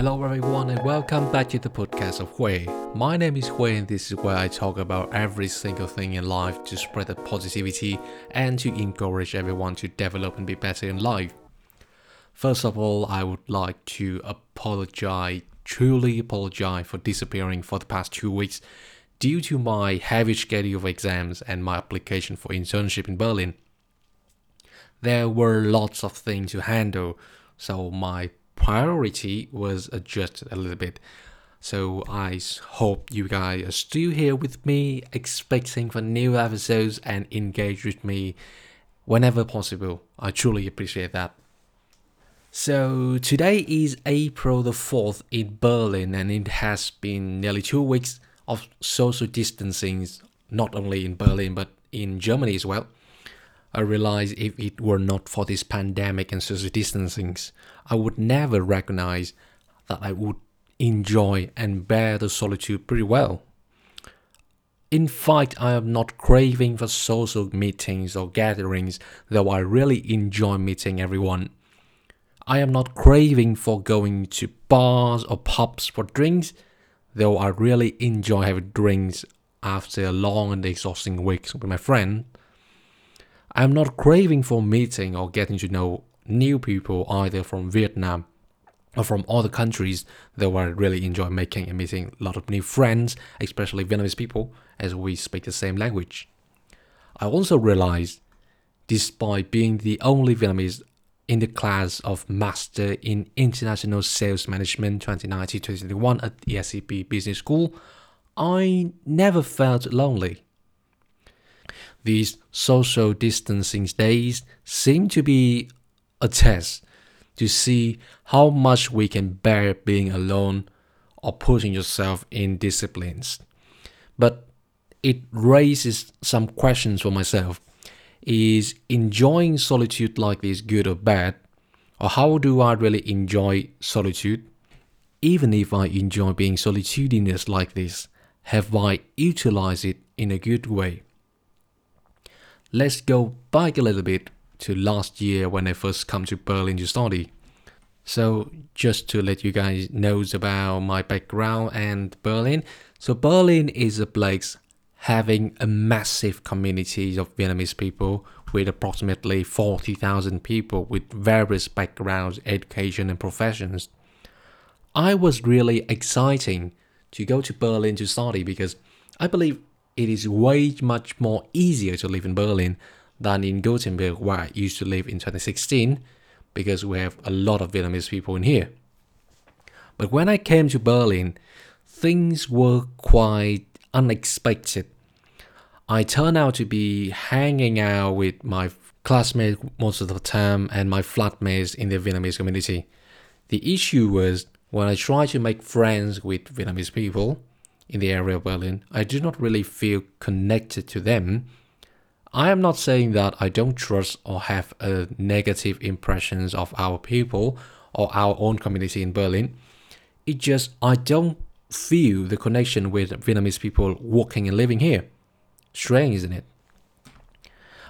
Hello everyone and welcome back to the podcast of Khue. My name is Khue and this is where I talk about every single thing in life to spread the positivity and to encourage everyone to develop and be better in life. First of all, I would like to apologize, truly apologize for disappearing for the past two weeks due to my heavy schedule of exams and my application for internship in Berlin. There were lots of things to handle, so my priority was adjusted a little bit. So I hope you guys are still here with me, expecting for new episodes and engage with me whenever possible. I truly appreciate that. So today is April the 4th in Berlin and it has been nearly two weeks of social distancing, not only in Berlin but in Germany as well. I realize if it were not for this pandemic and social distancing, I would never recognize that I would enjoy and bear the solitude pretty well. In fact, I am not craving for social meetings or gatherings, though I really enjoy meeting everyone. I am not craving for going to bars or pubs for drinks, though I really enjoy having drinks after a long and exhausting week with my friend. I am not craving for meeting or getting to know new people either from Vietnam or from other countries, though I really enjoy making and meeting a lot of new friends, especially Vietnamese people, as we speak the same language. I also realized, despite being the only Vietnamese in the class of Master in International Sales Management 2019-2021 at the ESCP Business School, I never felt lonely. These social distancing days seem to be a test to see how much we can bear being alone or putting yourself in disciplines. But it raises some questions for myself. Is enjoying solitude like this good or bad? Or how do I really enjoy solitude? Even if I enjoy being solitudinous like this, have I utilized it in a good way? Let's go back a little bit to last year when I first come to Berlin to study. So just to let you guys know about my background and Berlin. So Berlin is a place having a massive community of Vietnamese people with approximately 40,000 people with various backgrounds, education and professions. I was really exciting to go to Berlin to study because I believe it is way much more easier to live in Berlin than in Gothenburg, where I used to live in 2016, because we have a lot of Vietnamese people in here. But when I came to Berlin, things were quite unexpected. I turned out to be hanging out with my classmates most of the time and my flatmates in the Vietnamese community. The issue was when I tried to make friends with Vietnamese people in the area of Berlin, I do not really feel connected to them I am not saying that I don't trust or have a negative impressions of our people or our own community in Berlin. It just I don't feel the connection with Vietnamese people working and living here. Strange, isn't it?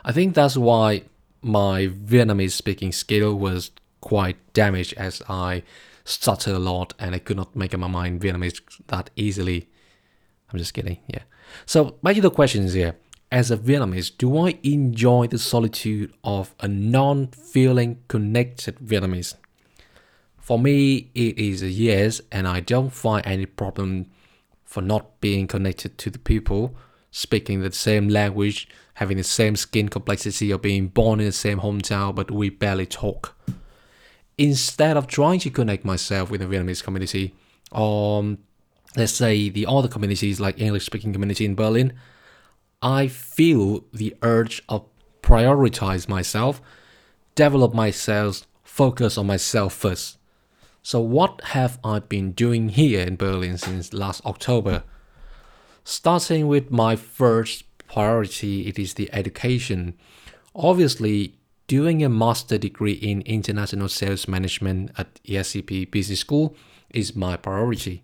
I think that's why my Vietnamese speaking skill was quite damaged as I stuttered a lot and I could not make up my mind Vietnamese that easily. I'm just kidding, yeah. So back to the questions here as a Vietnamese, do I enjoy the solitude of a non feeling connected Vietnamese? For me, it is a yes, and I don't find any problem for not being connected to the people, speaking the same language, having the same skin complexity, or being born in the same hometown, but we barely talk. Instead of trying to connect myself with the Vietnamese community, um, let's say the other communities like English speaking community in Berlin, I feel the urge of prioritize myself, develop myself, focus on myself first. So what have I been doing here in Berlin since last October? Starting with my first priority, it is the education. Obviously, doing a master degree in international sales management at ESCP Business School is my priority,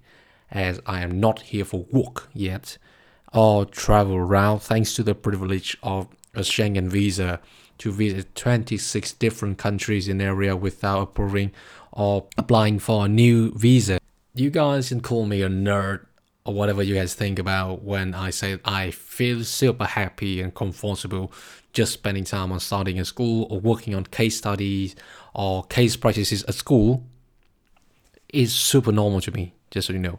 as I am not here for work yet or travel around thanks to the privilege of a Schengen visa to visit 26 different countries in area without approving or applying for a new visa. You guys can call me a nerd or whatever you guys think about when I say I feel super happy and comfortable just spending time on studying at school or working on case studies or case practices at school is super normal to me, just so you know.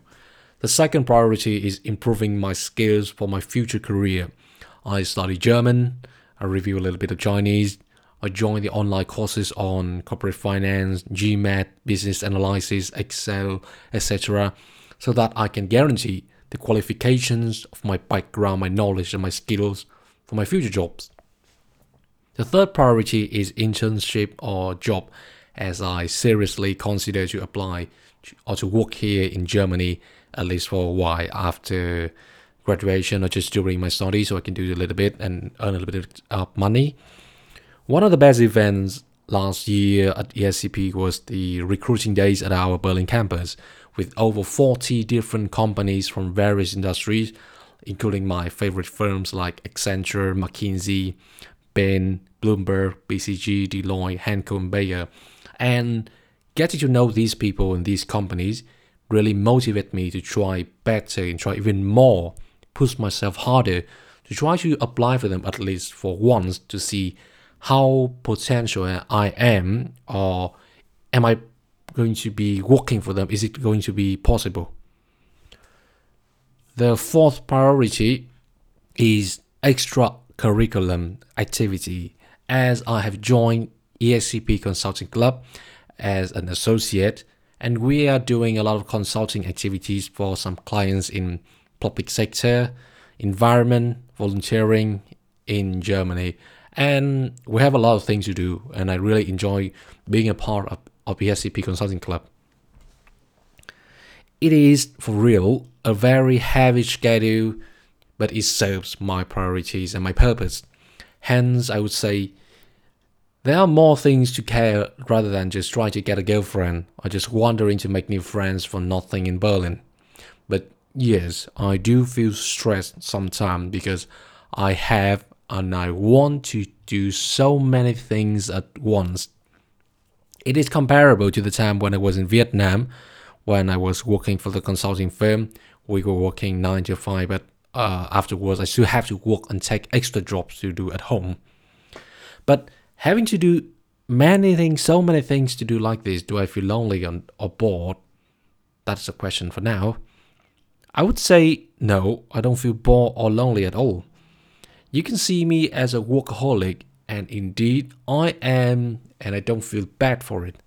The second priority is improving my skills for my future career. I study German, I review a little bit of Chinese, I join the online courses on corporate finance, GMAT, business analysis, Excel, etc., so that I can guarantee the qualifications of my background, my knowledge, and my skills for my future jobs. The third priority is internship or job, as I seriously consider to apply or to work here in Germany at least for a while after graduation or just during my studies so I can do a little bit and earn a little bit of uh, money. One of the best events last year at ESCP was the recruiting days at our Berlin campus with over 40 different companies from various industries, including my favorite firms like Accenture, McKinsey, Bain, Bloomberg, BCG, Deloitte, Henkel, and Bayer. And getting to know these people and these companies really motivate me to try better and try even more, push myself harder to try to apply for them at least for once to see how potential I am or am I going to be working for them? Is it going to be possible? The fourth priority is extra curriculum activity as I have joined ESCP Consulting Club as an associate and we are doing a lot of consulting activities for some clients in public sector, environment, volunteering in Germany. And we have a lot of things to do, and I really enjoy being a part of, of ESCP Consulting Club. It is, for real, a very heavy schedule, but it serves my priorities and my purpose. Hence, I would say there are more things to care rather than just trying to get a girlfriend or just wandering to make new friends for nothing in Berlin. But yes, I do feel stressed sometimes because I have and I want to do so many things at once. It is comparable to the time when I was in Vietnam, when I was working for the consulting firm. We were working 9 to 5, but uh, afterwards I still have to work and take extra jobs to do at home. But having to do many things, so many things to do like this, do I feel lonely or bored? That's a question for now. I would say no, I don't feel bored or lonely at all. You can see me as a workaholic, and indeed I am, and I don't feel bad for it.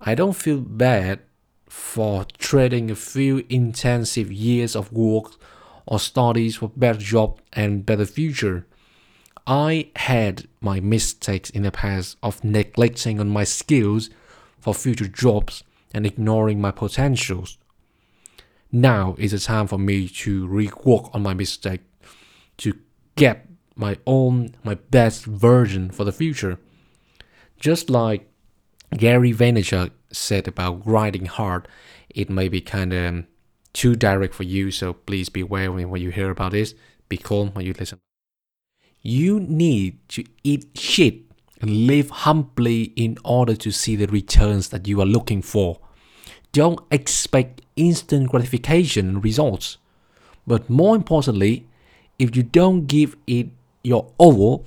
I don't feel bad for trading a few intensive years of work or studies for better job and better future I had my mistakes in the past of neglecting on my skills for future jobs and ignoring my potentials. Now is the time for me to rework on my mistake to get my own, my best version for the future. Just like Gary Vaynerchuk said about grinding hard, it may be kind of um, too direct for you, so please beware when you hear about this. Be calm when you listen. You need to eat shit and live humbly in order to see the returns that you are looking for. Don't expect instant gratification and results. But more importantly, if you don't give it your all,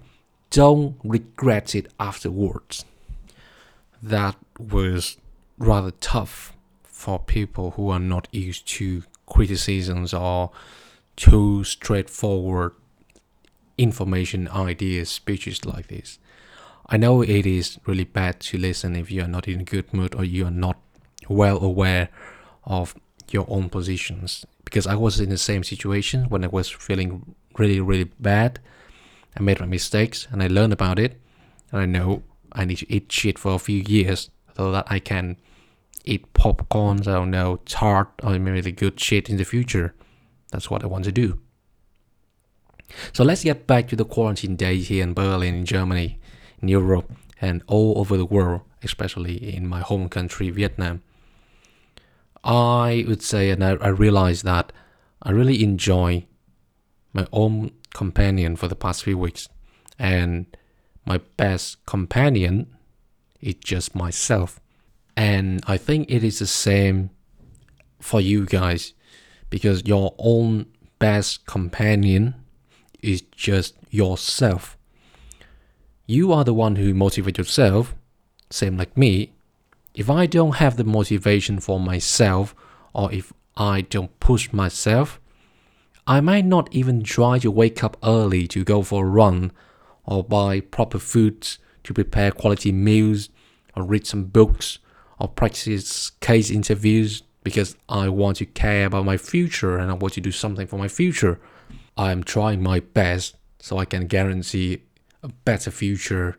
don't regret it afterwards. That was rather tough for people who are not used to criticisms or too straightforward information, ideas, speeches like this. I know it is really bad to listen if you are not in a good mood or you are not well aware of your own positions. Because I was in the same situation when I was feeling really, really bad. I made my mistakes and I learned about it. And I know I need to eat shit for a few years so that I can eat popcorns, I don't know, tart or maybe the good shit in the future. That's what I want to do. So let's get back to the quarantine days here in Berlin, in Germany, in Europe, and all over the world, especially in my home country, Vietnam. I would say, and I, I realized that I really enjoy my own companion for the past few weeks, and my best companion is just myself. And I think it is the same for you guys because your own best companion is just yourself. You are the one who motivate yourself, same like me. If I don't have the motivation for myself or if I don't push myself, I might not even try to wake up early to go for a run or buy proper foods to prepare quality meals or read some books or practice case interviews because I want to care about my future and I want to do something for my future. I am trying my best so I can guarantee a better future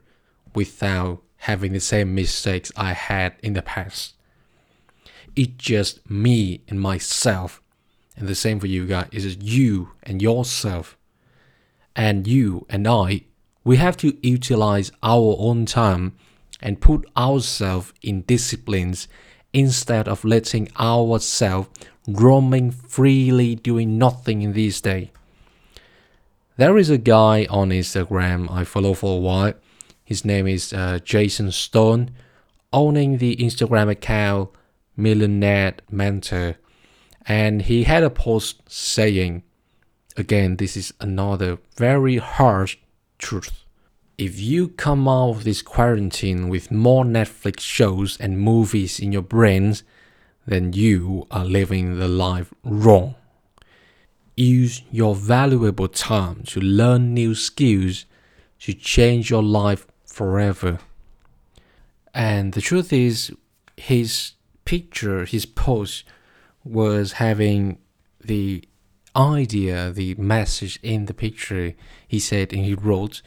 without having the same mistakes I had in the past. It's just me and myself. And the same for you guys. It's you and yourself. And you and I, we have to utilize our own time and put ourselves in disciplines instead of letting ourselves roaming freely doing nothing in these days. There is a guy on Instagram I follow for a while. His name is uh, Jason Stone, owning the Instagram account Millionaire Mentor. And he had a post saying, again, this is another very harsh truth. If you come out of this quarantine with more Netflix shows and movies in your brains, then you are living the life wrong. Use your valuable time to learn new skills to change your life forever. And the truth is, his picture, his post, was having the idea, the message in the picture. He said and he wrote.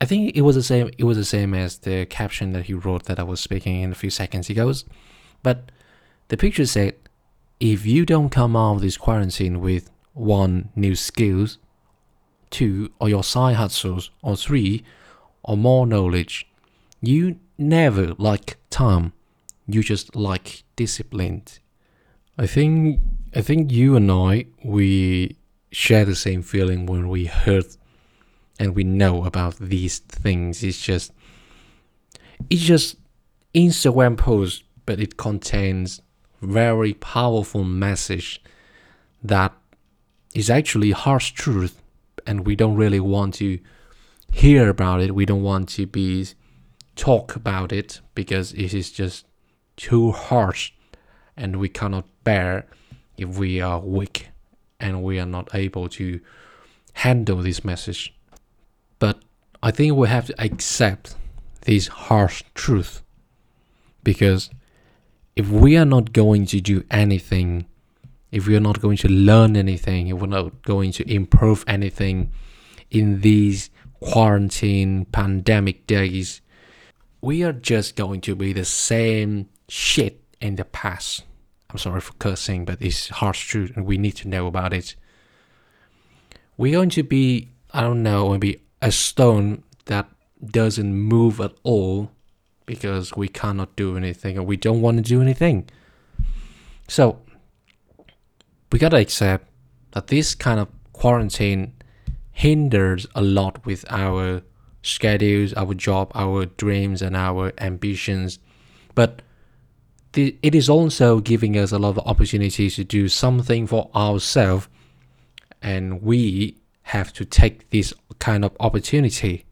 I think it was the same. It was the same as the caption that he wrote that I was speaking in a few seconds ago. But the picture said, "If you don't come out of this quarantine with one new skills, two or your side hustles, or three or more knowledge, you never like time. You just like discipline." I think I think you and I we share the same feeling when we heard and we know about these things. It's just it's just Instagram post, but it contains very powerful message that is actually harsh truth and we don't really want to hear about it. We don't want to be talk about it because it is just too harsh and we cannot bear if we are weak and we are not able to handle this message. But I think we have to accept this harsh truth because if we are not going to do anything, if we are not going to learn anything, if we're not going to improve anything in these quarantine pandemic days, we are just going to be the same shit in the past. I'm sorry for cursing, but it's harsh truth and we need to know about it. We're going to be, I don't know, maybe a stone that doesn't move at all because we cannot do anything and we don't want to do anything. So, we gotta accept that this kind of quarantine hinders a lot with our schedules, our job, our dreams, and our ambitions. But the, it is also giving us a lot of opportunities to do something for ourselves, and we have to take this kind of opportunity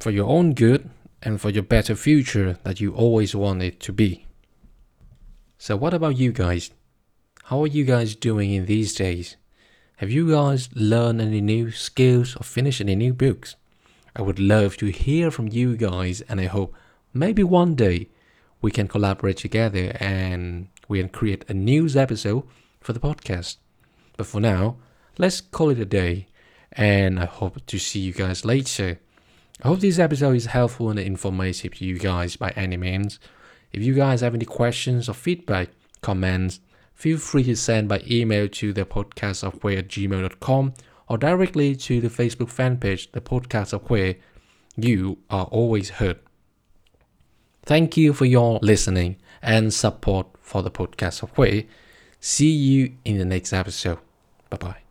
for your own good and for your better future that you always wanted to be. So, what about you guys? How are you guys doing in these days? Have you guys learned any new skills or finished any new books? I would love to hear from you guys, and I hope maybe one day we can collaborate together and we can create a news episode for the podcast. But for now, let's call it a day, and I hope to see you guys later. I hope this episode is helpful and informative to you guys by any means. If you guys have any questions or feedback, comments, feel free to send by email to the podcast of at gmail.com or directly to the Facebook fan page, the podcast of where you are always heard. Thank you for your listening and support for the podcast of Khue. See you in the next episode. Bye bye.